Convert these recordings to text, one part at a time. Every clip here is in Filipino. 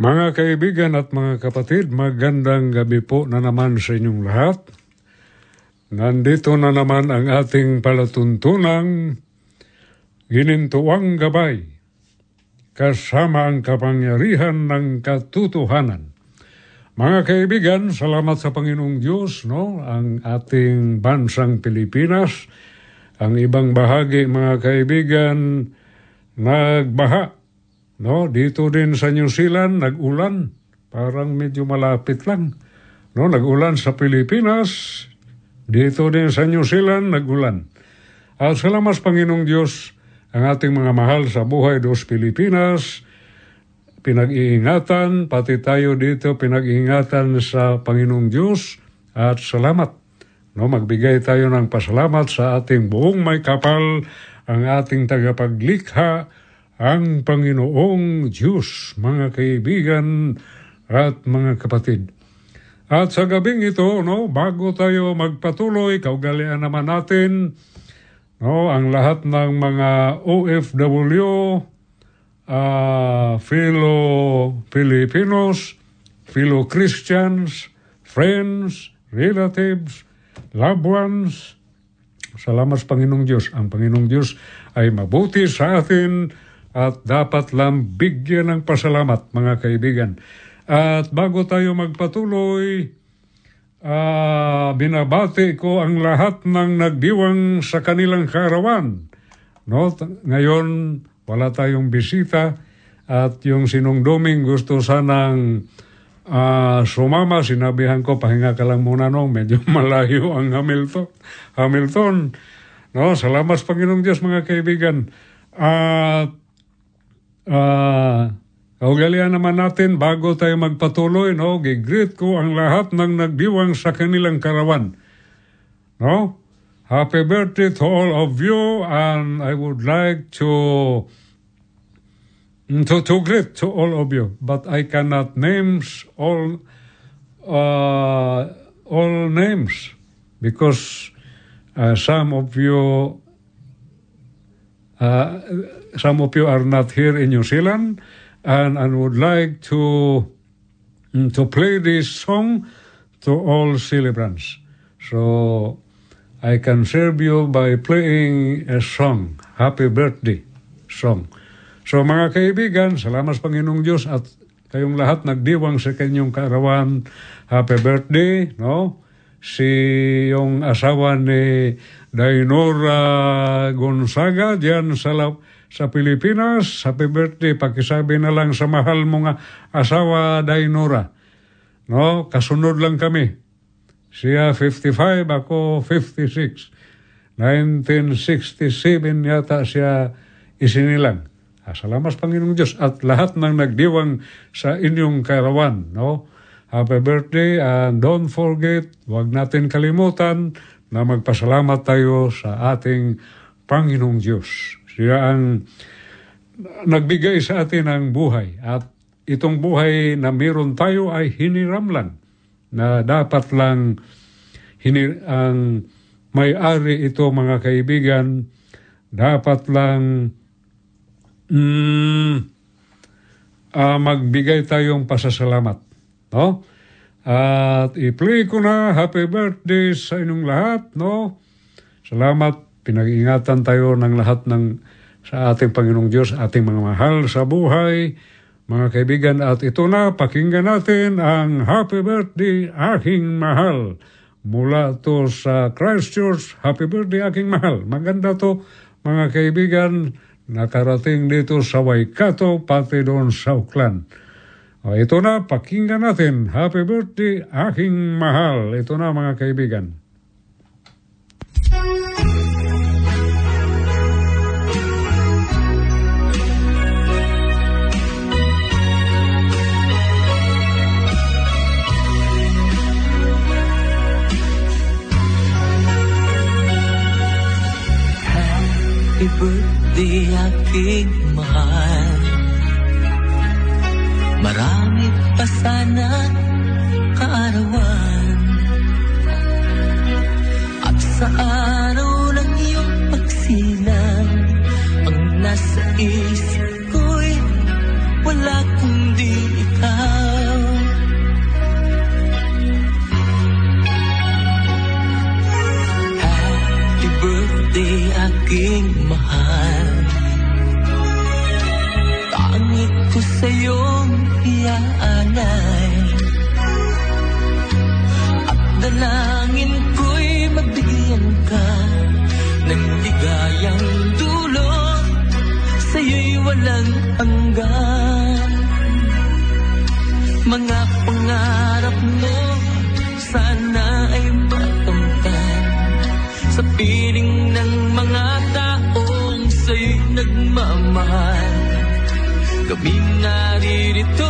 Mga kaibigan at mga kapatid, magandang gabi po na naman sa inyong lahat. Nandito na naman ang ating palatuntunang ginintuang gabay kasama ang kapangyarihan ng katotohanan. Mga kaibigan, salamat sa Panginoong Diyos, no? Ang ating bansang Pilipinas, ang ibang bahagi, mga kaibigan, nagbaha. No, dito din sa New Zealand, nag-ulan. Parang medyo malapit lang. No, nag-ulan sa Pilipinas, dito din sa New Zealand, nag-ulan. At salamat sa Panginoong Diyos, ang ating mga mahal sa buhay dos Pilipinas, pinag-iingatan, pati tayo dito pinag-iingatan sa Panginoong Diyos at salamat. No, magbigay tayo ng pasalamat sa ating buong may kapal, ang ating tagapaglikha, ang Panginoong Diyos, mga kaibigan at mga kapatid. At sa gabing ito, no, bago tayo magpatuloy, kaugalian naman natin, no, ang lahat ng mga OFW, uh, fellow Filipinos, fellow Christians, friends, relatives, loved ones. Salamat sa Panginoong Diyos. Ang Panginoong Diyos ay mabuti sa atin at dapat lang bigyan ng pasalamat, mga kaibigan. At bago tayo magpatuloy, ah, binabati ko ang lahat ng nagdiwang sa kanilang kaarawan. No? Ngayon, wala tayong bisita at yung sinungduming gusto sanang ah, sumama, sinabihan ko, pahinga ka lang muna no, medyo malayo ang Hamilton. Hamilton. No, salamat sa Panginoong Diyos mga kaibigan. At Ah, kaugalian naman natin bago tayo magpatuloy, no, gigreet ko ang lahat ng nagdiwang sa kanilang karawan. No? Happy birthday to all of you and I would like to to, to greet to all of you, but I cannot names all uh, all names because uh, some of you uh, some of you are not here in New Zealand, and I would like to mm, to play this song to all celebrants. So I can serve you by playing a song, Happy Birthday song. So mga kaibigan, salamat sa Panginoong Diyos at kayong lahat nagdiwang sa kanyang kaarawan. Happy birthday, no? Si yung asawa ni Dainora Gonzaga diyan sa sa Pilipinas. Happy birthday. Pakisabi na lang sa mahal mong asawa, Dainora. No, kasunod lang kami. Siya 55, ako 56. 1967 yata siya isinilang. Ah, salamat Panginoong Diyos at lahat ng nagdiwang sa inyong karawan. No? Happy birthday and don't forget, huwag natin kalimutan na magpasalamat tayo sa ating Panginoong Diyos. Siya ang nagbigay sa atin ng buhay. At itong buhay na meron tayo ay hiniram lang na dapat lang hinir ang may-ari ito mga kaibigan dapat lang mm, uh, magbigay tayong pasasalamat no? At i-play ko na happy birthday sa inyong lahat no? Salamat pinag-ingatan tayo ng lahat ng sa ating Panginoong Diyos ating mga mahal sa buhay mga kaibigan, at ito na, pakinggan natin ang Happy Birthday Aking Mahal. Mula to sa Christchurch, Happy Birthday Aking Mahal. Maganda to, mga kaibigan, nakarating dito sa Waikato, pati doon sa Auckland. Ito na, pakinggan natin. Happy Birthday Aking Mahal. Ito na, mga kaibigan. Happy birthday aking mahal. Marami pa sana kaarawan. At sa araw ng iyong pagsilang Ang nasa isip ko'y wala kundi ikaw. Happy birthday aking Ko sa'yong iaalay At dalangin ko'y mabigyan ka Ng ligayang dulot Sa'yo'y walang hanggan. Mga pangarap mo Sana ay makamtan sa piling ng mga taong sa'yo'y nagmamahal. Kami naririto, walang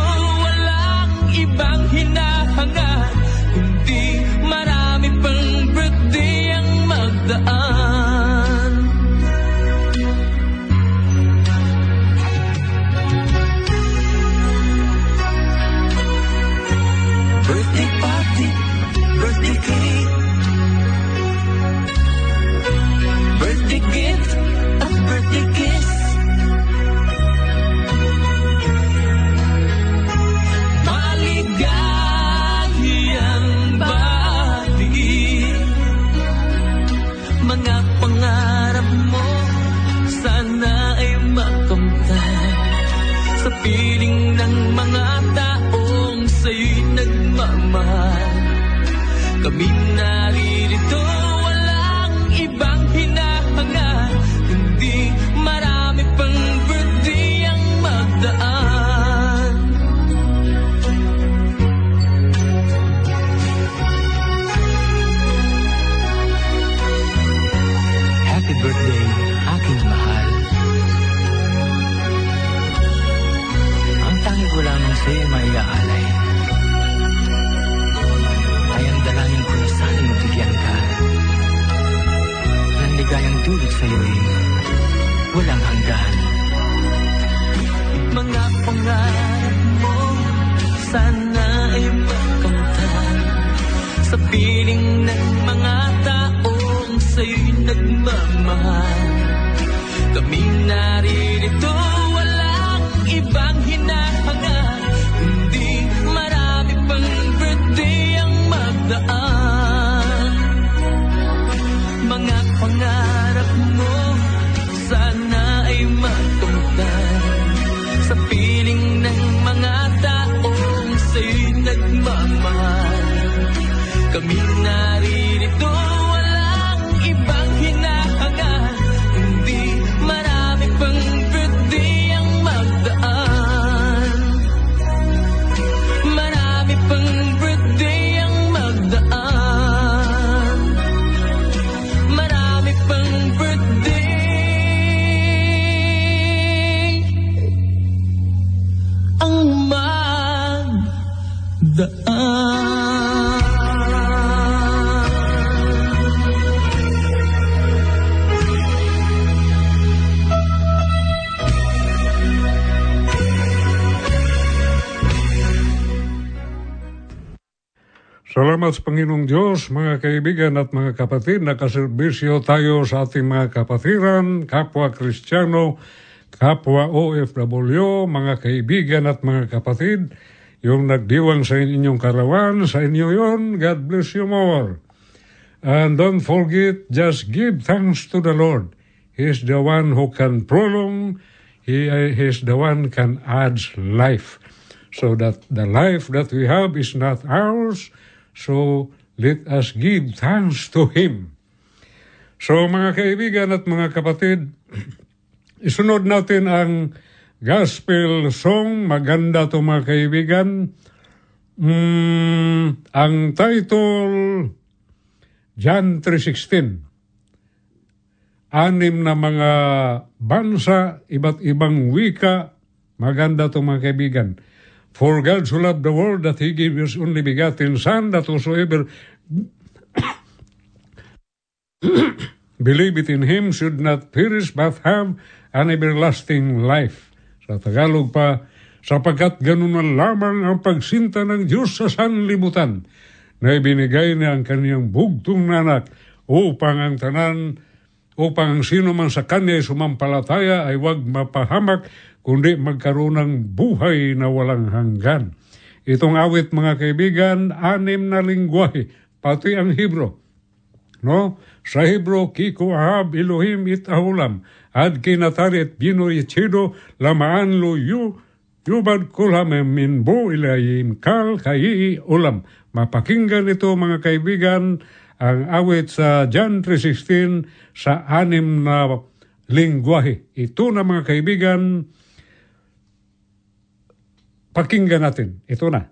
sana ay makamtan. Sa piling ng mga taong sa'yo'y nagmamahal. Kami naririto, walang ibang hinahangad. Salamat sa Panginoong Diyos, mga kaibigan at mga kapatid, nakaserbisyo tayo sa ating mga kapatiran, kapwa Kristiyano, kapwa OFW, mga kaibigan at mga kapatid, yung nagdiwang sa inyong karawan, sa inyo yon, God bless you more. And don't forget, just give thanks to the Lord. He is the one who can prolong, He, is the one can add life. So that the life that we have is not ours, so let us give thanks to Him. So mga kaibigan at mga kapatid, isunod natin ang gospel song. Maganda to mga kaibigan. Mm, ang title, John 3.16. Anim na mga bansa, iba't ibang wika. Maganda to mga kaibigan. For God so loved the world that He gave His only begotten Son, that whosoever believe it in Him should not perish but have an everlasting life. Sa Tagalog pa, sapagkat ganun na lamang ang pagsinta ng Diyos sa sanlibutan na ibinigay niya ang kaniyang bugtong nanak upang ang tanan upang ang sino man sa kanya ay sumampalataya ay huwag mapahamak kundi magkaroon ng buhay na walang hanggan. Itong awit mga kaibigan, anim na lingwahe, pati ang Hebro. No? Sa Hebro, Kiko Ahab, Elohim it ahulam, ad kinatarit bino ichido, lamaan lo yu, yubad kulam min bo ilayim kal kayi ulam. Mapakinggan ito mga kaibigan, ang awit sa John 3.16 sa anim na lingwahe. Ito na mga kaibigan, pakinggan natin. Ito na.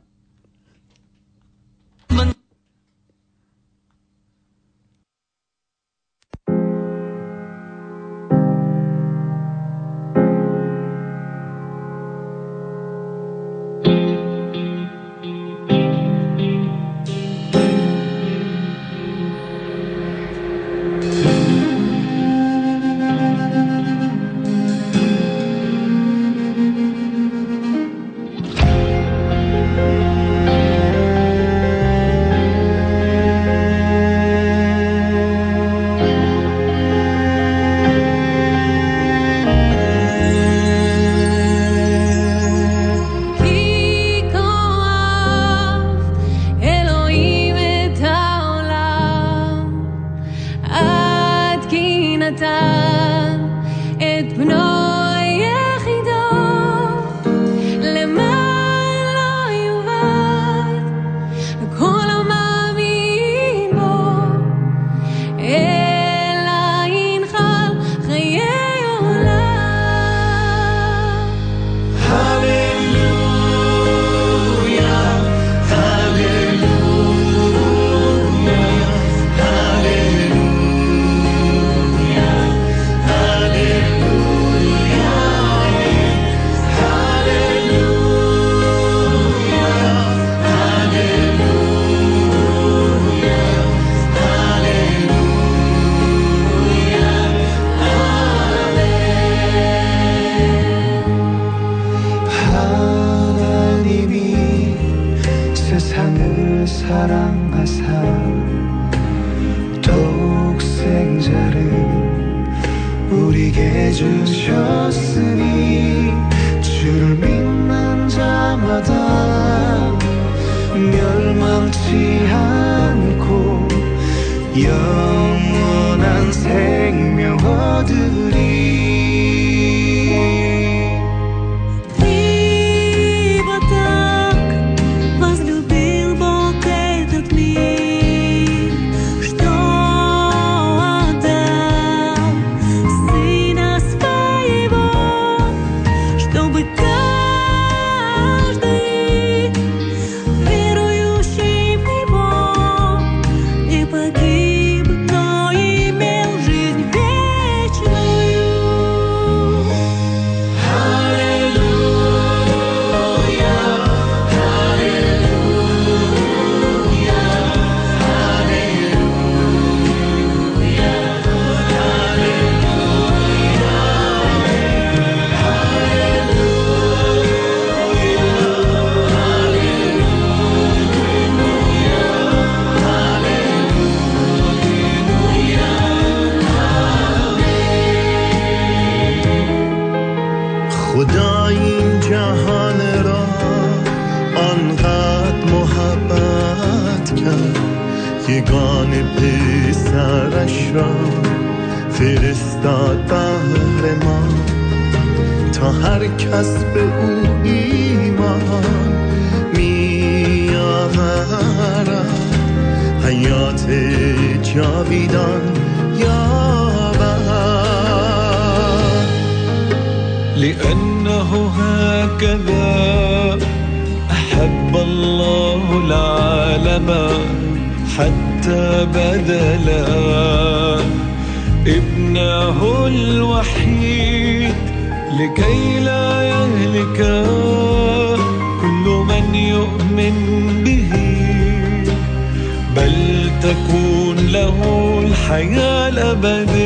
الحياة الأبدية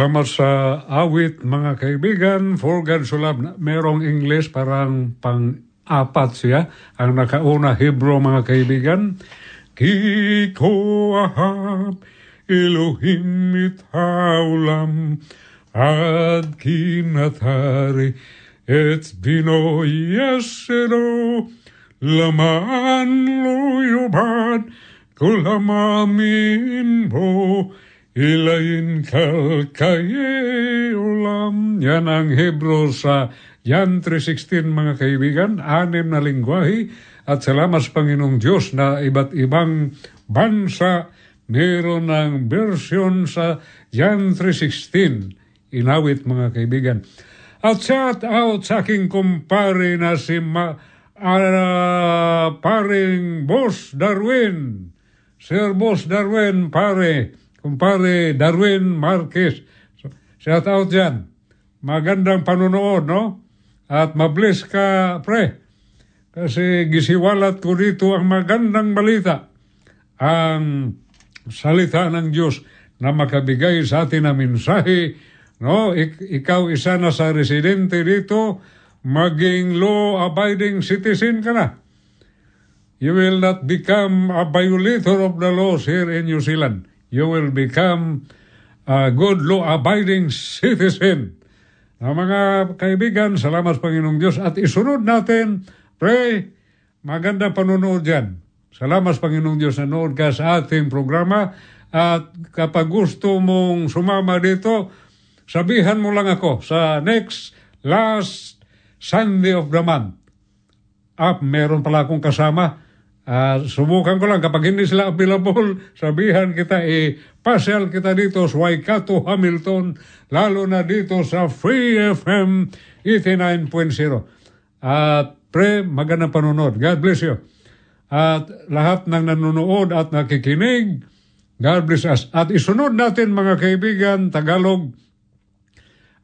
Salamat sa awit mga kaibigan. For God so loved, merong English parang pang-apat siya. Ang nakauna Hebrew mga kaibigan. Ki koahab Elohim it haolam ad kinatari et bino yesero laman lo yubad kulamamin bo ilayin kal kaye ulam. Yan ang Hebrew sa Jan 3.16 mga kaibigan, anim na lingwahe at salamat sa Panginoong Diyos na iba't ibang bansa meron ng version sa Jan 3.16 inawit mga kaibigan. At shout out sa aking kumpare na si Ma, ah, paring Boss Darwin. Sir Boss Darwin, pare, kumpare Darwin Marquez. Shout out dyan. Magandang panunood, no? At mabless ka, pre. Kasi gisiwalat ko dito ang magandang balita. Ang salita ng Diyos na makabigay sa atin ng mensahe. No? Ik- ikaw isa na sa residente dito, maging law-abiding citizen ka na. You will not become a violator of the laws here in New Zealand. You will become a good law-abiding citizen. Na mga kaibigan, salamat sa Panginoong Diyos at isunod natin, pray, maganda panunood dyan. Salamat sa Panginoong Diyos na nood ka sa ating programa at kapag gusto mong sumama dito, sabihan mo lang ako sa next, last Sunday of the month up, meron pala akong kasama. Ah, subukan ko lang, kapag hindi sila available, sabihan kita, eh, pasyal kita dito sa Waikato, Hamilton, lalo na dito sa Free FM 89.0. At pre, magandang panunod. God bless you. At lahat ng nanonood at nakikinig, God bless us. At isunod natin mga kaibigan, Tagalog,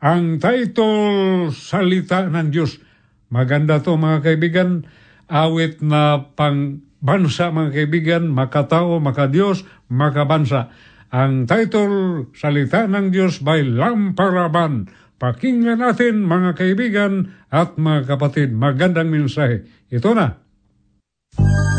ang title Salita ng Diyos. Maganda to mga kaibigan, awit na pang bansa mga kaibigan, makatao, makadiyos, makabansa. Ang title, Salita ng Diyos by Lamparaban. Pakinggan natin mga kaibigan at mga kapatid. Magandang mensahe. Ito na. Kay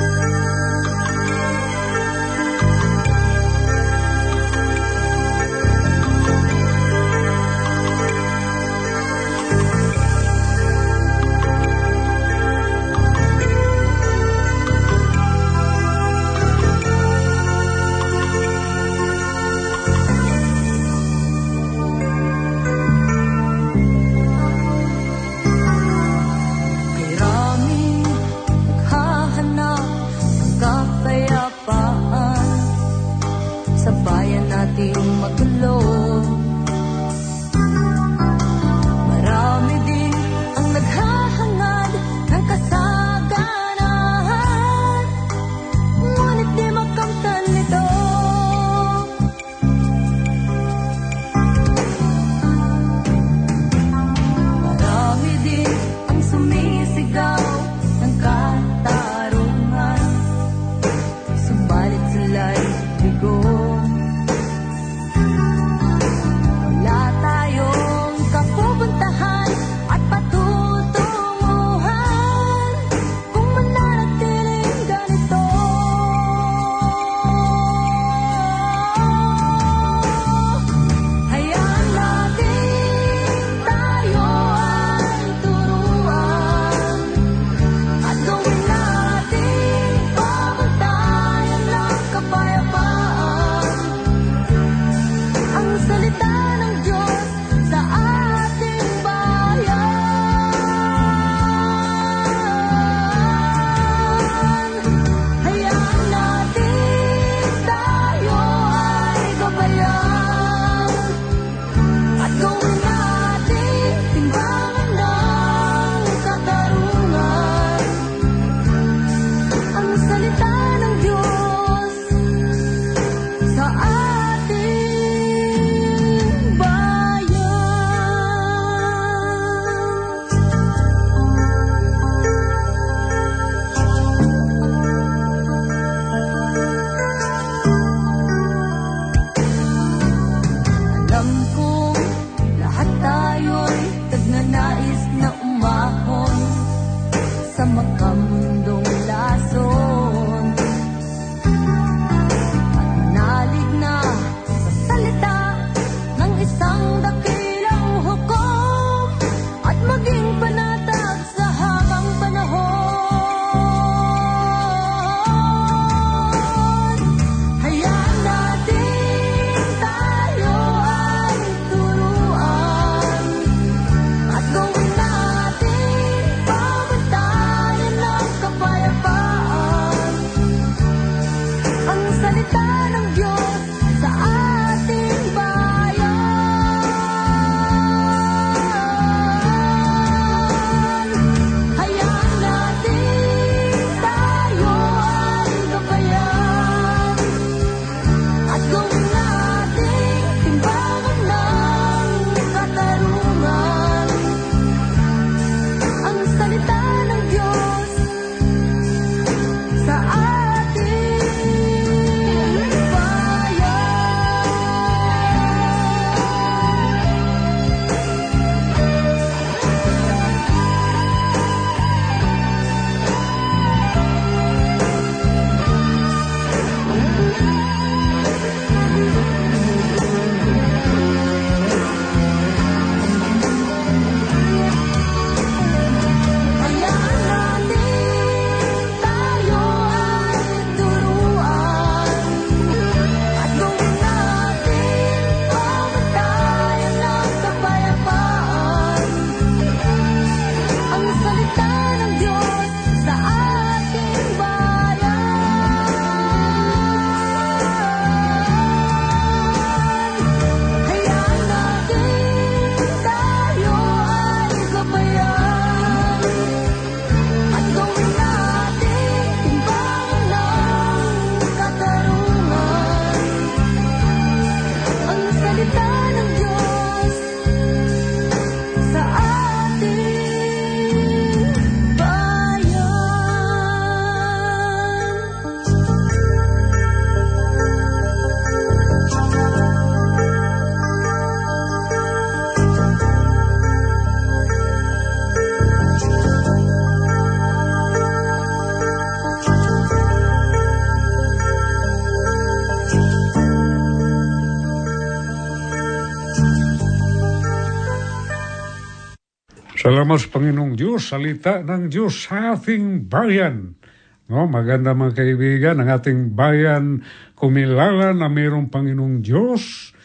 salita ng Diyos sa ating bayan. No, maganda mga kaibigan, ang ating bayan kumilala na mayroong Panginoong Diyos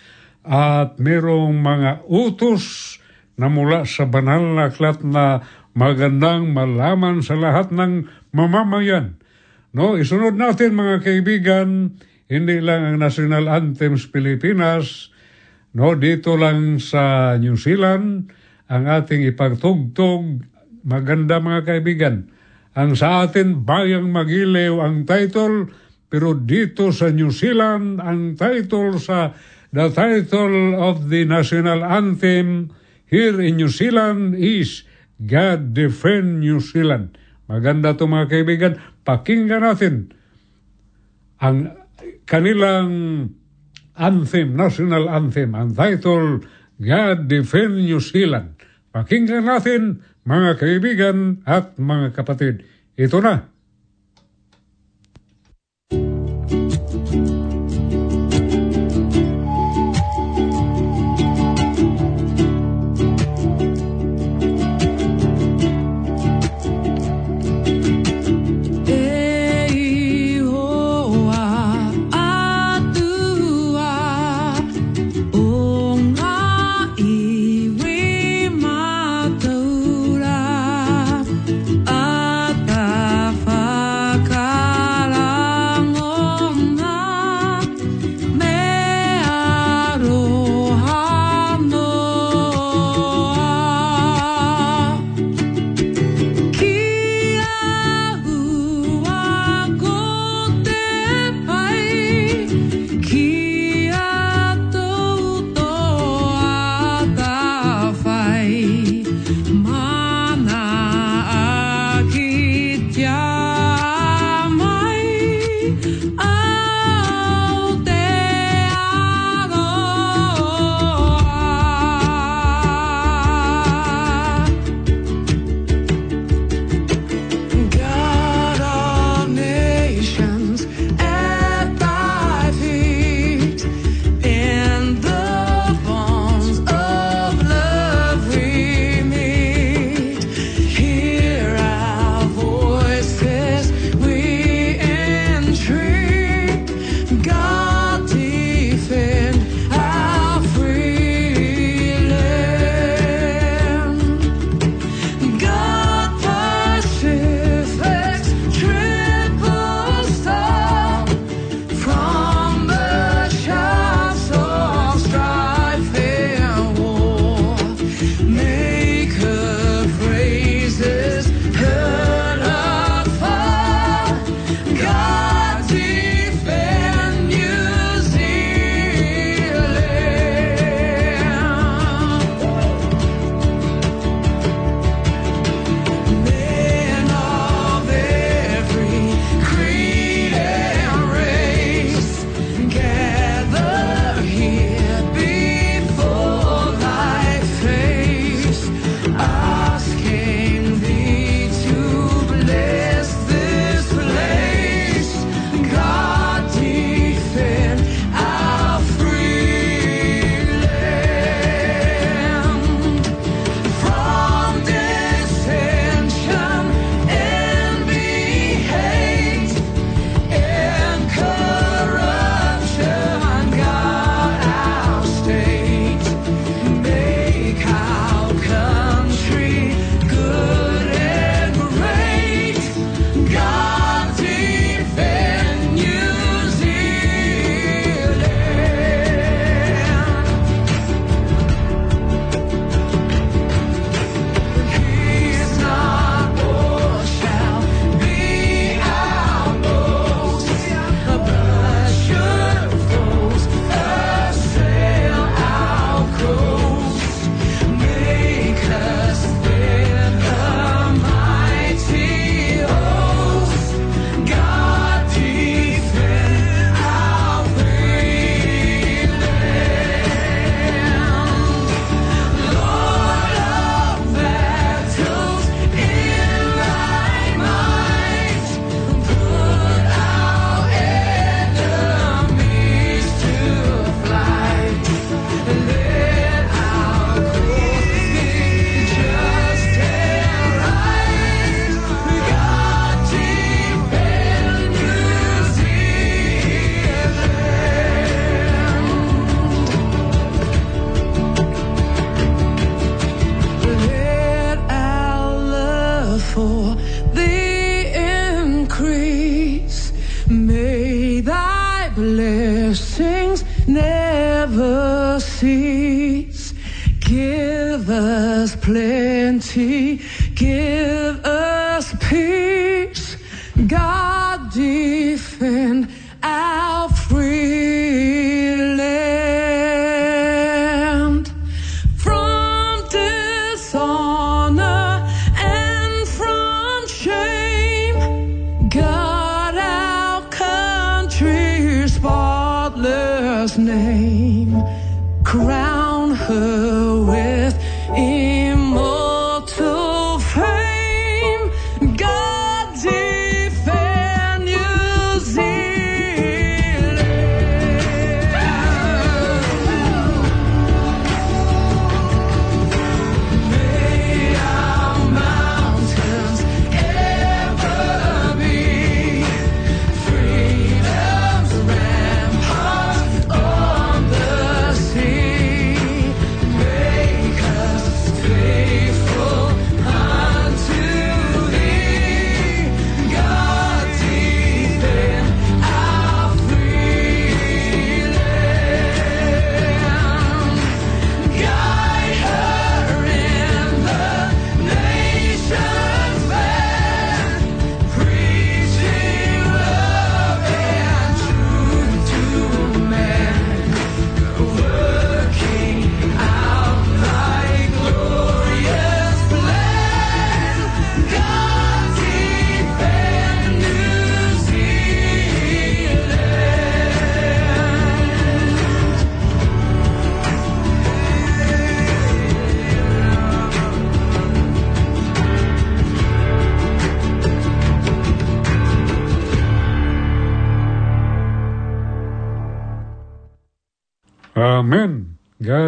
at mayroong mga utos na mula sa banal na aklat na magandang malaman sa lahat ng mamamayan. No, isunod natin mga kaibigan, hindi lang ang national anthems Pilipinas, no, dito lang sa New Zealand, ang ating ipagtugtog, maganda mga kaibigan. Ang sa atin, Bayang Magilew ang title, pero dito sa New Zealand, ang title sa, the title of the national anthem here in New Zealand is God Defend New Zealand. Maganda to mga kaibigan. Pakinggan natin ang kanilang anthem, national anthem, ang title God Defend New Zealand. Pakinggan natin mga kaibigan at mga kapatid. Ito na.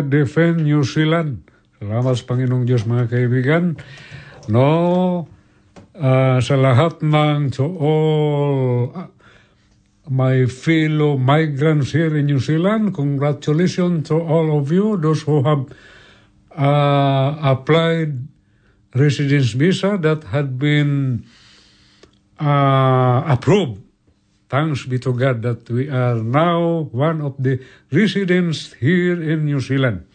Defend New Zealand. Salamat sa Panginoong Diyos mga kaibigan. No, ah, sa lahat ng to all ah, my fellow migrants here in New Zealand, congratulations to all of you, those who have ah, applied residence visa that had been ah, approved. Thanks be to God that we are now one of the residents here in New Zealand.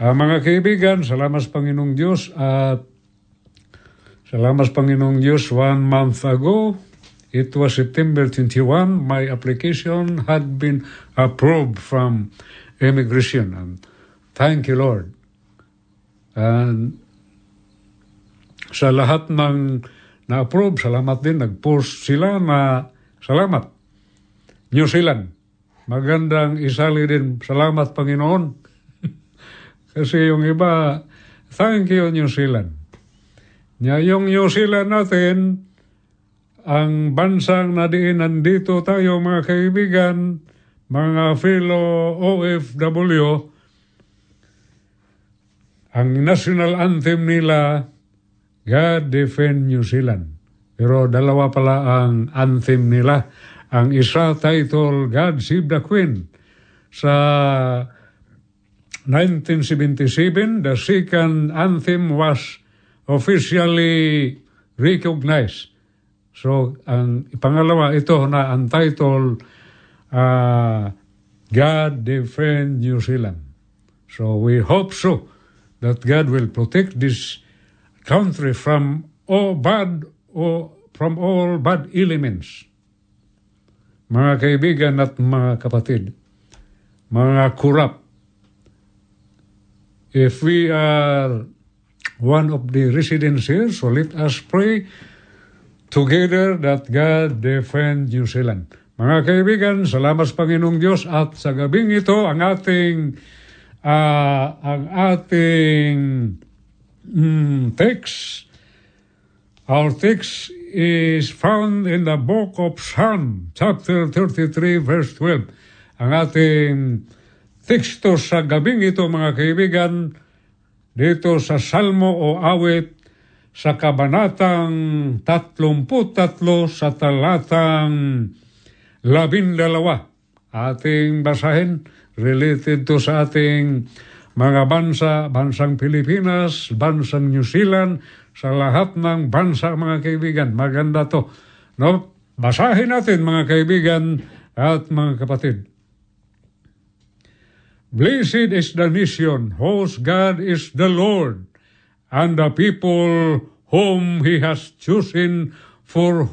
Ah, mga kaibigan, salamat sa Panginoong Diyos at salamat sa Panginoong Diyos one month ago. It was September 21. My application had been approved from immigration. And thank you, Lord. And sa lahat ng na-approve, salamat din. Nag-post sila na salamat. New Zealand. Magandang isali din. Salamat, Panginoon. Kasi yung iba, thank you, New Zealand. Nya yung New Zealand natin, ang bansang na diin nandito tayo mga kaibigan, mga fellow OFW, ang national anthem nila, God Defend New Zealand. Pero dalawa pala ang anthem nila. Ang isa title, God Save the Queen. Sa 1977, the second anthem was officially recognized. So, ang pangalawa, ito na ang title, uh, God Defend New Zealand. So, we hope so that God will protect this country from all bad or from all bad elements. Mga kaibigan at mga kapatid, mga corrupt, if we are one of the residents here, so let us pray together that God defend New Zealand. Mga kaibigan, salamat sa Panginoong Diyos at sa gabing ito ang ating ah, ang ating mm, text. Our text is found in the book of Psalm, chapter 33, verse 12. Ang ating teksto sa gabing ito, mga kaibigan, dito sa Salmo o awit sa kabanatang 33 sa talatang labindalawa. Ating basahin related to sa ating mga bansa, bansang Pilipinas, bansang New Zealand, sa lahat ng bansa mga kaibigan. Maganda to. No? Basahin natin mga kaibigan At mga kapatid, Blessed is the nation whose God is the Lord, and the people whom He has chosen for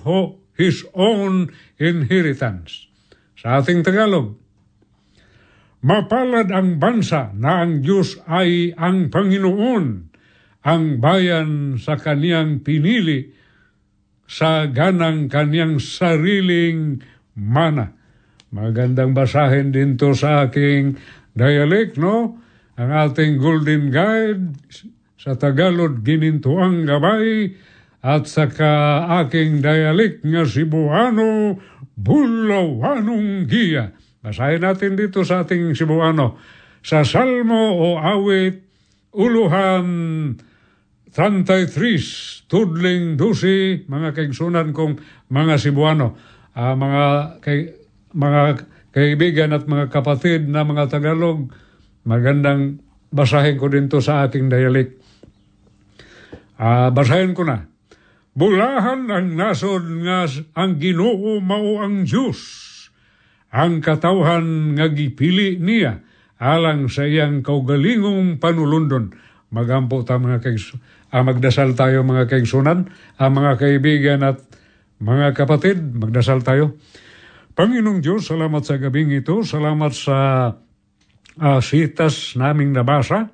His own inheritance. Sa ating Tagalog, Mapalad ang bansa na ang Diyos ay ang Panginoon, ang bayan sa kaniyang pinili sa ganang kaniyang sariling mana. Magandang basahin din to sa aking dialect, no? Ang ating Golden Guide sa Tagalog ginintuang gabay at saka aking dialect nga Cebuano, Bulawanong Giya. Basahin natin dito sa ating Cebuano. Sa Salmo o awit, uluhan 33, tudling dusi, mga kaigsunan kong mga Cebuano, ah, mga, kay, mga kaibigan at mga kapatid na mga Tagalog, magandang basahin ko din to sa aking dialect. Ah, basahin ko na. Bulahan ang nasod nga ang Ginoo mao ang Diyos. Ang katawhan nga gipili niya alang sa iyang kaugalingong panulundon. Magampo ta mga kaigs ah, magdasal tayo mga kaigsunan, ang mga kaibigan at mga kapatid, magdasal tayo. Panginoong Diyos, salamat sa gabing ito, salamat sa ah, sitas naming nabasa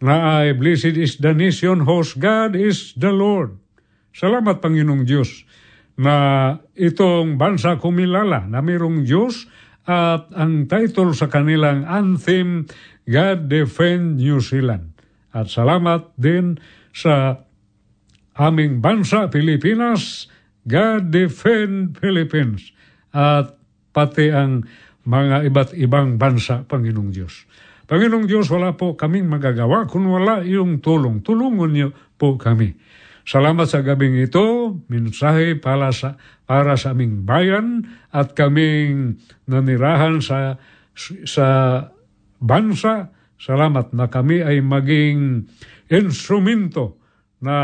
na ay blessed is the nation whose God is the Lord. Salamat Panginoong Diyos na itong bansa kumilala na mayroong Diyos at ang title sa kanilang anthem, God Defend New Zealand. At salamat din sa aming bansa, Pilipinas, God Defend Philippines. At pati ang mga iba't ibang bansa, Panginoong Diyos. Panginoong Diyos, wala po kaming magagawa kung wala iyong tulong. Tulungon niyo po kami. Salamat sa gabing ito, mensahe para sa, para sa aming bayan at kaming nanirahan sa, sa bansa. Salamat na kami ay maging instrumento na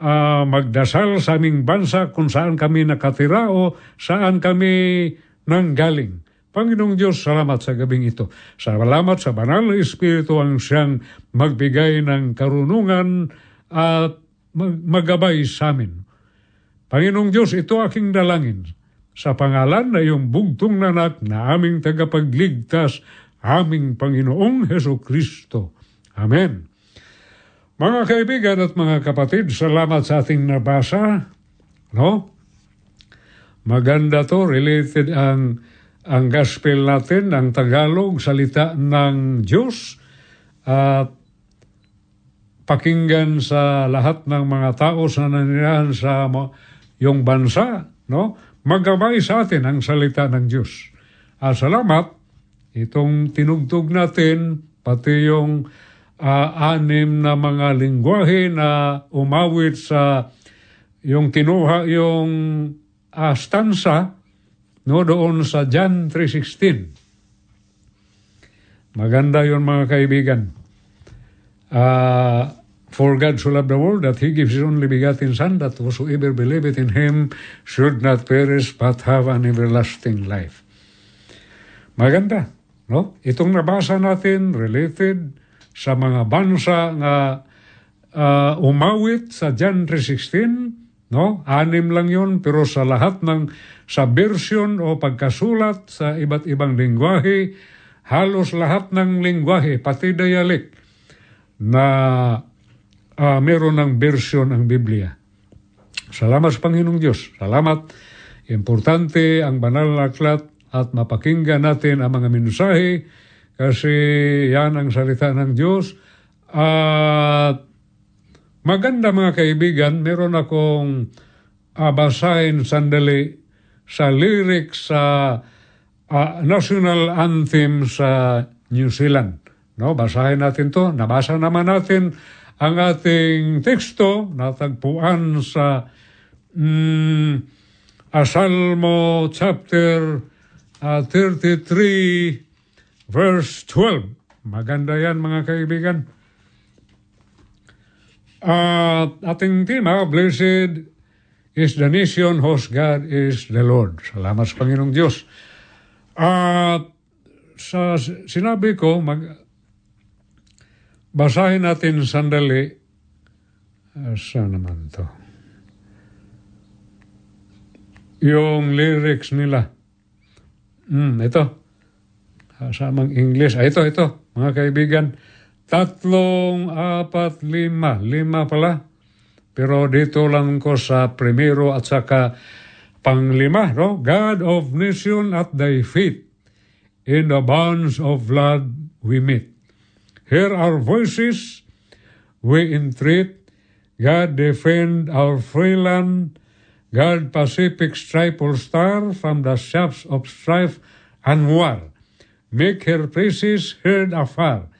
ah, magdasal sa aming bansa kung saan kami nakatira o saan kami nanggaling. Panginoong Diyos, salamat sa gabing ito. Salamat sa banal na Espiritu ang siyang magbigay ng karunungan at magabay sa amin. Panginoong Diyos, ito aking dalangin sa pangalan na iyong bugtong nanak na aming tagapagligtas, aming Panginoong Heso Kristo. Amen. Mga kaibigan at mga kapatid, salamat sa ating nabasa. No? Maganda to, related ang ang gospel natin, ang Tagalog, salita ng Diyos. At pakinggan sa lahat ng mga tao sa nanirahan sa yung bansa, no? Magabay sa atin ang salita ng Diyos. At salamat, itong tinugtog natin, pati yung ah, anim na mga lingwahe na umawit sa yung kinuha yung ah, stanza no doon sa John 3.16. Maganda yon mga kaibigan. Ah, for God so loved the world that He gives His only begotten Son, that whosoever believeth in Him should not perish but have an everlasting life. Maganda, no? Itong nabasa natin related sa mga bansa nga ah, umawit sa John 3.16, no? Anim lang yon pero sa lahat ng sa version o pagkasulat sa iba't ibang lingwahe, halos lahat ng lingwahe, pati dialect, na ah, meron ng version ang Biblia. Salamat sa Panginoong Diyos. Salamat. Importante ang banal na aklat at mapakinggan natin ang mga mensahe kasi yan ang salita ng Diyos. At maganda mga kaibigan, meron akong ah, basahin sandali sa lyrics sa ah, national anthem sa New Zealand. No, basahin natin to. Nabasa naman natin ang ating teksto natagpuan sa mm, ah, Salmo chapter ah, 33 verse 12. Maganda yan mga kaibigan. At ating tema, Blessed is the nation whose God is the Lord. Salamat sa Panginoong Diyos. At sa sinabi ko, mag, basahin natin sandali. Uh, saan naman to? Yung lyrics nila. Hmm, ito. Kasamang English. Ah, ito, ito, mga kaibigan. Tatlong, apat, lima. Lima pala. Pero dito lang ko sa primero at saka panglima, no? God of nation at thy feet. In the bonds of blood we meet. Hear our voices, we entreat. God defend our free land. God Pacific stripe or star from the shafts of strife and war. Make her praises heard afar.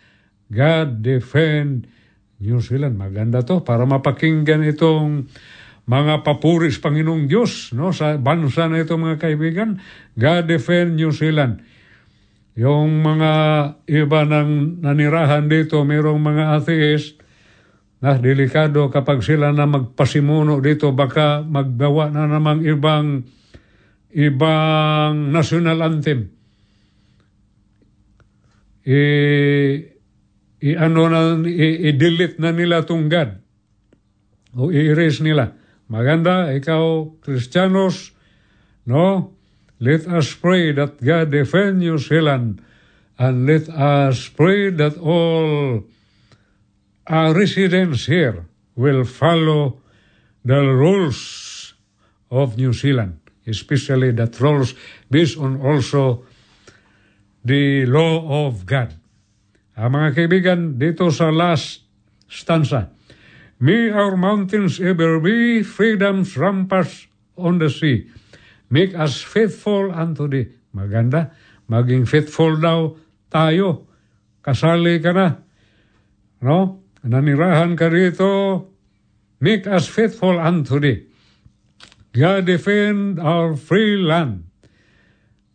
God defend New Zealand. Maganda to para mapakinggan itong mga papuris Panginoong Diyos no, sa bansa na ito mga kaibigan. God defend New Zealand. Yung mga iba ng nanirahan dito, mayroong mga atheist na delikado kapag sila na magpasimuno dito, baka maggawa na namang ibang ibang national anthem. I, i ano na, i, i-delete na nila tong God. O i-erase nila. Maganda, ikaw, Kristiyanos, no? Let us pray that God defend New Zealand and let us pray that all our residents here will follow the rules of New Zealand, especially that rules based on also the law of God. Ah, mga kaibigan, dito sa last stanza, May our mountains ever be freedom's ramparts on the sea. Make us faithful unto thee. Maganda. Maging faithful daw tayo. Kasali ka na. No? Nanirahan ka rito. Make us faithful unto thee. God defend our free land.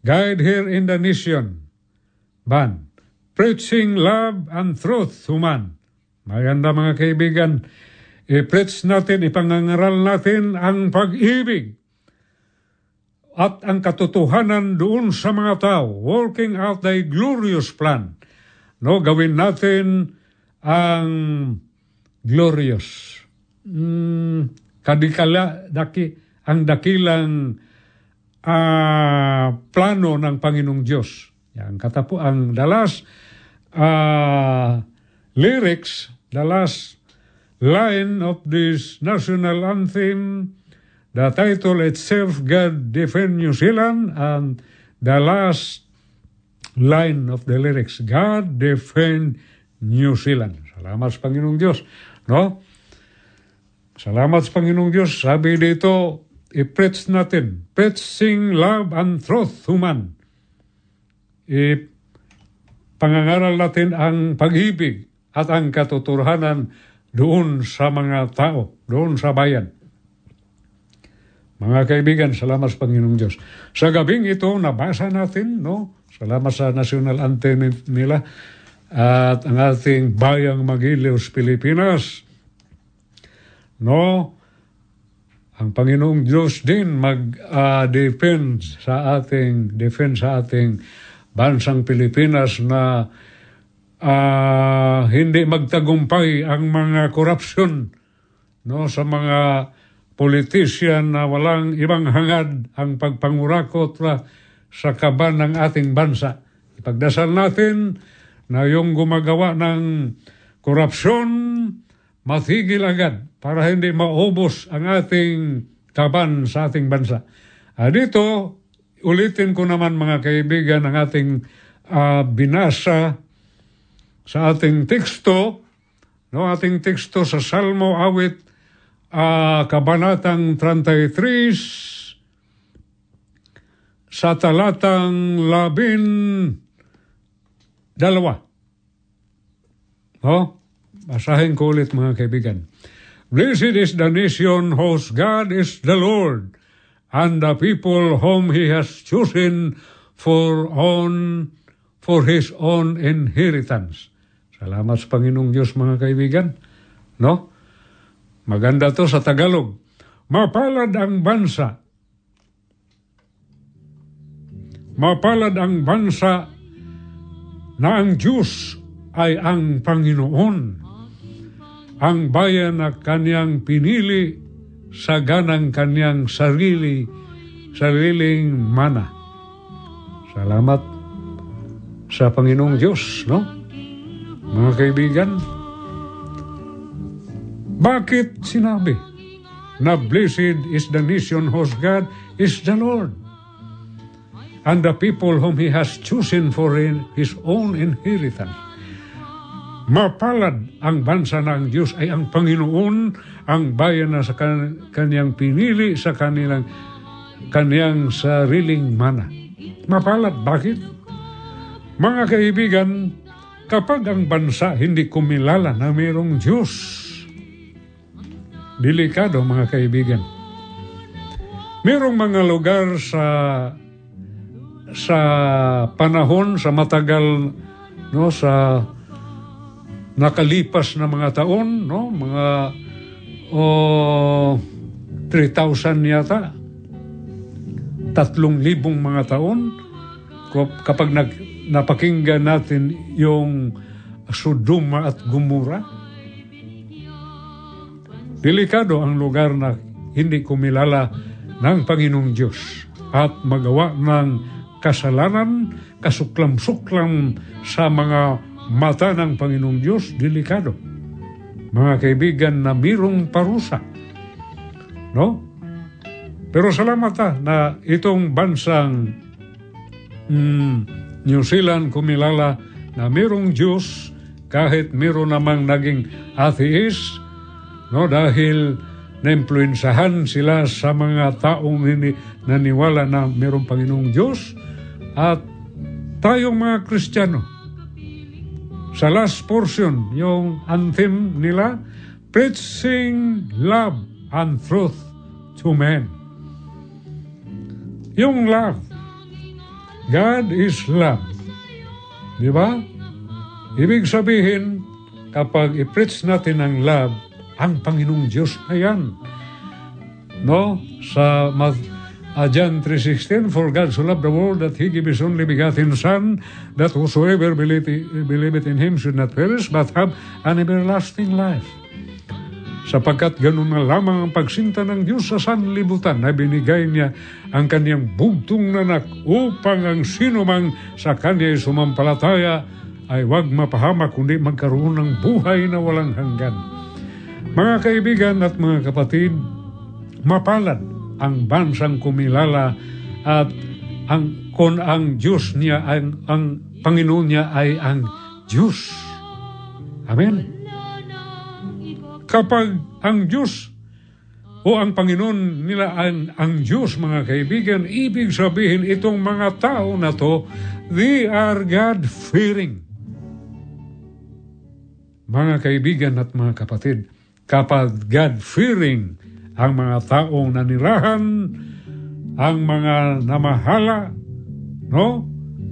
Guide here in the nation. Ban. Preaching love and truth to man. Maganda mga kaibigan. I-preach natin, ipangangaral natin ang pag-ibig at ang katotohanan doon sa mga tao, working out thy glorious plan. No, gawin natin ang glorious. Mm, kadikala, daki, ang dakilang ah, plano ng Panginoong Diyos. Yan, katapo, ang the last ah, lyrics, the last line of this national anthem, the title itself, God Defend New Zealand, and the last line of the lyrics, God Defend New Zealand. Salamat sa Panginoong Diyos. No? Salamat sa Panginoong Diyos. Sabi dito, i-preach natin. Preaching love and truth human. I pangangaral natin ang pag-ibig at ang katotohanan doon sa mga tao, doon sa bayan. Mga kaibigan, salamat sa Panginoong Diyos. Sa gabing ito, nabasa natin, no? Salamat sa national anthem nila at ang ating bayang Magilios, Pilipinas. No? Ang Panginoong Diyos din mag-defend sa ating defend sa ating bansang Pilipinas na ah, hindi magtagumpay ang mga korupsyon no sa mga politician na walang ibang hangad ang pagpangurakot ra sa kaban ng ating bansa. Ipagdasal natin na yung gumagawa ng korupsyon matigil agad para hindi maubos ang ating kaban sa ating bansa. Ah, dito, ulitin ko naman mga kaibigan ang ating ah, binasa sa ating teksto, no, ating teksto sa Salmo awit ah, kabanatang 33 sa talatang labin dalawa. No? Basahin ko ulit mga kaibigan. Blessed is the nation whose God is the Lord, and the people whom he has chosen for own for his own inheritance. Salamat sa Panginoong Diyos mga kaibigan. No? Maganda to sa Tagalog. Mapalad ang bansa. Mapalad ang bansa na ang Diyos ay ang Panginoon. Ang bayan na kanyang pinili sa ganang kanyang sarili, sariling mana. Salamat sa Panginoong Diyos, no? Mga kaibigan, bakit sinabi na blessed is the nation whose God is the Lord? and the people whom He has chosen for His own inheritance. Mapalad ang bansa ng Diyos ay ang Panginoon, ang bayan na sa kan- kanyang pinili sa kanilang kanyang sariling mana. Mapalad, bakit? Mga kaibigan, kapag ang bansa hindi kumilala na mayroong Diyos, delikado mga kaibigan. Merong mga lugar sa sa panahon sa matagal no sa nakalipas na mga taon no mga oh, 3,000 yata tatlong libong mga taon Kap- kapag nag, napakinggan natin yung Sodoma at Gomora delikado ang lugar na hindi kumilala ng Panginoong Diyos at magawa ng kasalanan, kasuklam-suklam sa mga mata ng Panginoong Diyos, delikado. Mga kaibigan na mirong parusa. No? Pero salamat ha, na itong bansang mm, New Zealand kumilala na mayroong Diyos kahit mayroon namang naging atheist no dahil naimpluensahan sila sa mga taong hindi naniwala na mayroong Panginoong Diyos at tayong mga Kristiyano. Sa last portion yung anthem nila preaching love and truth to men. Yung love God is love. Di ba? Ibig sabihin kapag i-preach natin ang love ang Panginoong Diyos na yan. No? Sa uh, John 3.16, For God so loved the world that He gave His only begotten Son, that whosoever believeth, in Him should not perish, but have an everlasting life. Sapagkat ganun na lamang ang pagsinta ng Diyos sa sanlibutan na binigay niya ang kanyang bugtong nanak upang ang sino mang sa kanya ay sumampalataya ay huwag mapahamak kundi magkaroon ng buhay na walang hanggan. Mga kaibigan at mga kapatid, mapalad ang bansang kumilala at ang kung ang Diyos niya ang, ang Panginoon niya ay ang Diyos. Amen. Kapag ang Diyos o ang Panginoon nila ang, ang Diyos, mga kaibigan, ibig sabihin itong mga tao na to, they are God-fearing. Mga kaibigan at mga kapatid, kapag God-fearing ang mga taong nanirahan, ang mga namahala, no?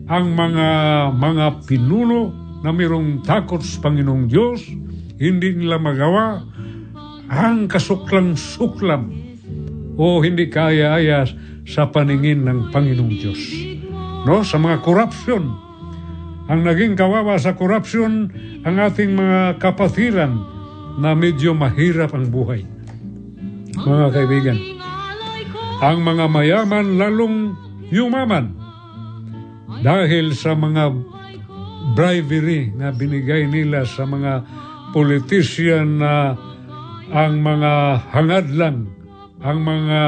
Ang mga mga pinuno na mayroong takot sa Panginoong Diyos, hindi nila magawa ang kasuklang-suklam o hindi kaya-aya sa paningin ng Panginoong Diyos. No? Sa mga korupsyon, ang naging kawawa sa korupsyon ang ating mga kapatiran na medyo mahirap ang buhay. Mga kaibigan, ang mga mayaman lalong yumaman. Dahil sa mga bribery na binigay nila sa mga politician na ang mga hangad lang, ang mga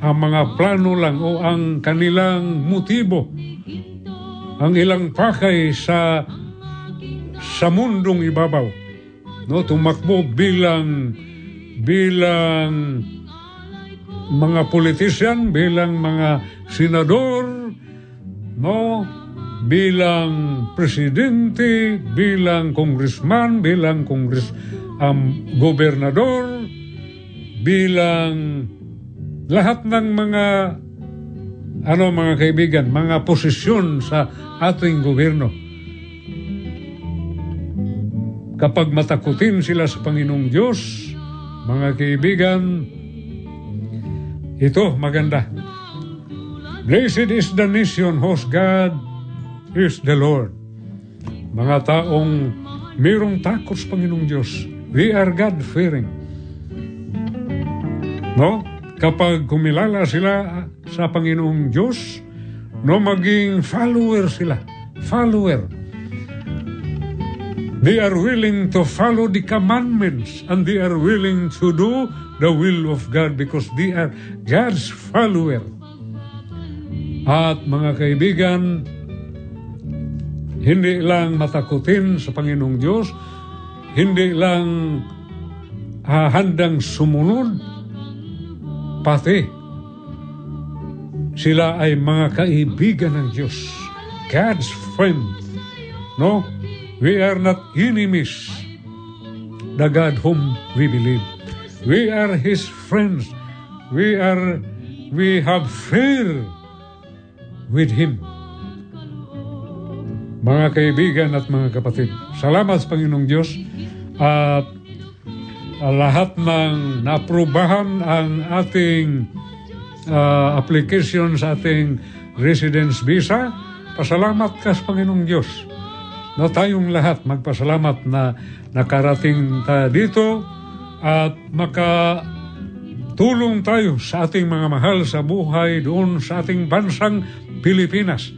ang mga plano lang o ang kanilang motibo. Ang ilang pakay sa sa mundong ibabaw no tumakbo bilang bilang mga politician bilang mga senador no bilang presidente bilang congressman bilang kongres um, gobernador bilang lahat ng mga ano mga kaibigan, mga posisyon sa ating gobyerno. Kapag matakutin sila sa Panginoong Diyos, mga kaibigan, ito maganda. Blessed is the nation whose God is the Lord. Mga taong mayroong takot sa Panginoong Diyos. We are God-fearing. No? Kapag kumilala sila sa Panginoong Diyos, no maging follower sila. Follower. They are willing to follow the commandments and they are willing to do the will of God because they are God's follower. At mga kaibigan, hindi lang matakutin sa Panginoong Diyos, hindi lang ah, handang sumunod, pati sila ay mga kaibigan ng Diyos. God's friend. No? We are not enemies. The God whom we believe. We are His friends. We are, we have fear with Him. Mga kaibigan at mga kapatid, salamat sa Panginoong Diyos at lahat ng naprubahan ang ating uh, application sa ating residence visa, pasalamat ka sa Panginoong Diyos. Na tayong lahat magpasalamat na nakarating tayo dito at makatulong tayo sa ating mga mahal sa buhay doon sa ating bansang Pilipinas.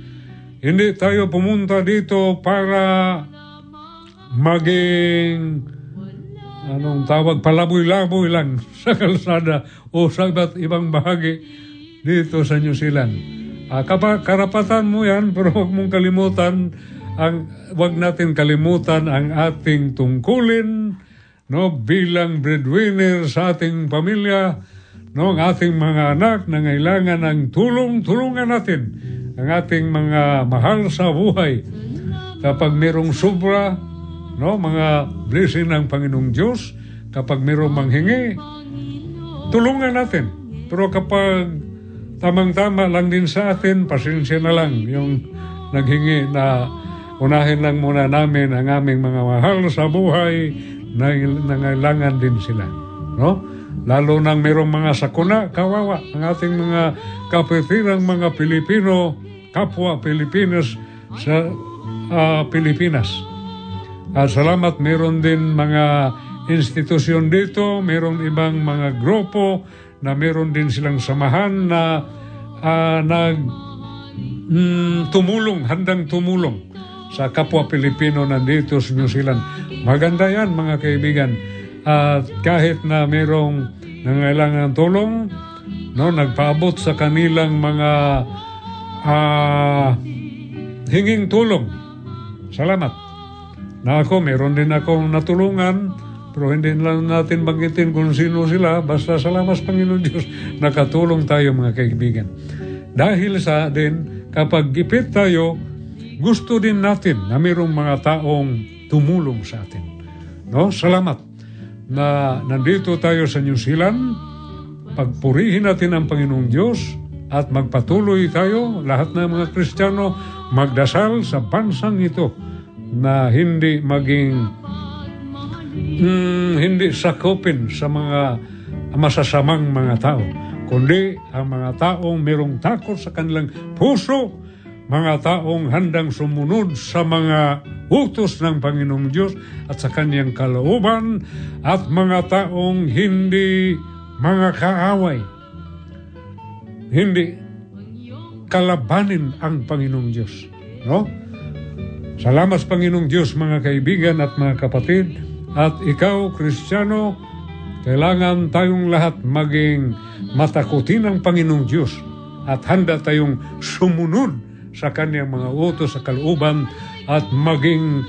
Hindi tayo pumunta dito para maging anong tawag, palaboy-laboy lang sa kalsada o sa iba't ibang bahagi dito sa New Zealand. Ah, karapatan mo yan, pero huwag mong kalimutan, ang, huwag natin kalimutan ang ating tungkulin no, bilang breadwinner sa ating pamilya, no, ang ating mga anak na ngailangan ng tulong, tulungan natin ang ating mga mahal sa buhay. Kapag merong sobra, no, mga blessing ng Panginoong Diyos, kapag merong manghingi, tulungan natin. Pero kapag tamang-tama lang din sa atin, pasensya na lang yung naghingi na unahin lang muna namin ang aming mga mahal sa buhay na nangailangan din sila. No? Lalo nang merong mga sakuna, kawawa ang ating mga kapitirang mga Pilipino, kapwa Pilipinas sa ah, Pilipinas. At salamat, meron din mga institusyon dito, meron ibang mga grupo na meron din silang samahan na ah, nag mm, tumulong, handang tumulong sa kapwa Pilipino nandito sa New Zealand. Maganda yan mga kaibigan. At kahit na merong nangailangan tulong, no, nagpaabot sa kanilang mga ah, hinging tulong. Salamat. Na ako, meron din akong natulungan, pero hindi lang natin banggitin kung sino sila, basta salamat sa Panginoon Diyos, nakatulong tayo mga kaibigan. Dahil sa din, kapag gipit tayo, gusto din natin na mayroong mga taong tumulong sa atin. No? Salamat na nandito tayo sa New Zealand, pagpurihin natin ang Panginoong Diyos at magpatuloy tayo, lahat ng mga Kristiyano, magdasal sa bansang ito na hindi maging mm, hindi sakupin sa mga masasamang mga tao, kundi ang mga taong merong takot sa kanilang puso, mga taong handang sumunod sa mga utos ng Panginoong Diyos at sa kanyang kalooban at mga taong hindi mga kaaway, hindi kalabanin ang Panginoong Diyos. No? Salamat sa Panginoong Diyos mga kaibigan at mga kapatid at ikaw, Kristiyano, kailangan tayong lahat maging matakutin ng Panginoong Diyos at handa tayong sumunod sa kanyang mga utos sa kalooban at maging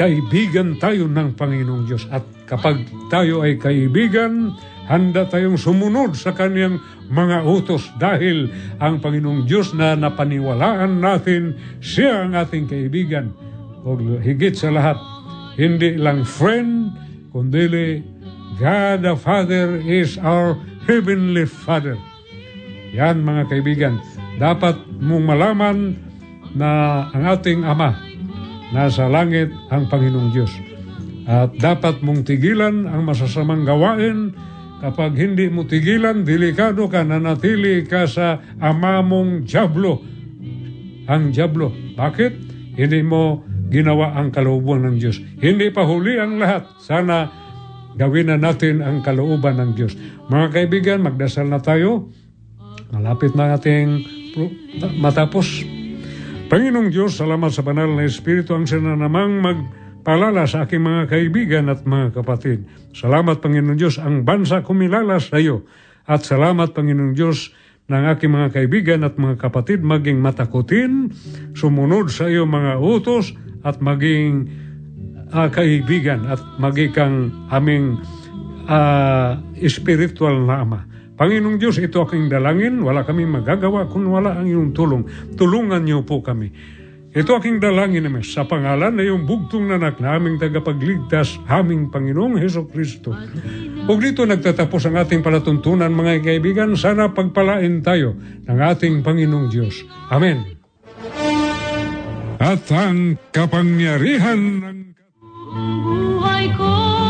kaibigan tayo ng Panginoong Diyos. At kapag tayo ay kaibigan, handa tayong sumunod sa kanyang mga utos dahil ang Panginoong Diyos na napaniwalaan natin, siya ang ating kaibigan. O higit sa lahat, hindi lang friend, kundi God the Father is our Heavenly Father. Yan mga kaibigan, dapat mong malaman na ang ating Ama nasa langit ang Panginoong Diyos. At dapat mong tigilan ang masasamang gawain kapag hindi mo tigilan, delikado ka, nanatili ka sa ama mong Diablo. Ang Diablo. Bakit? Hindi mo ginawa ang kalooban ng Diyos. Hindi pa huli ang lahat. Sana gawin na natin ang kalooban ng Diyos. Mga kaibigan, magdasal na tayo. Malapit na ating matapos. Panginoong Diyos, salamat sa banal na Espiritu ang sina namang magpalala sa aking mga kaibigan at mga kapatid. Salamat Panginoong Diyos, ang bansa kumilala sa iyo. At salamat Panginoong Diyos ng aking mga kaibigan at mga kapatid maging matakutin, sumunod sa iyo mga utos at maging ah, kaibigan at maging aming ah, spiritual na ama. Panginoong Diyos, ito aking dalangin. Wala kami magagawa kung wala ang iyong tulong. Tulungan niyo po kami. Ito aking dalangin namin sa pangalan na iyong bugtong nanak na aming tagapagligtas, aming Panginoong Heso Kristo. Huwag dito nagtatapos ang ating palatuntunan, mga kaibigan. Sana pagpalain tayo ng ating Panginoong Diyos. Amen. At ang kapangyarihan ng Buhay ko.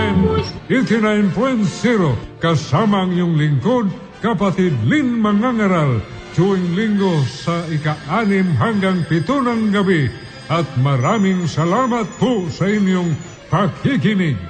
FM 89.0 kasama ang iyong lingkod, kapatid Lin Mangangaral, tuwing linggo sa ika-anim hanggang pito ng gabi. At maraming salamat po sa inyong pakikinig.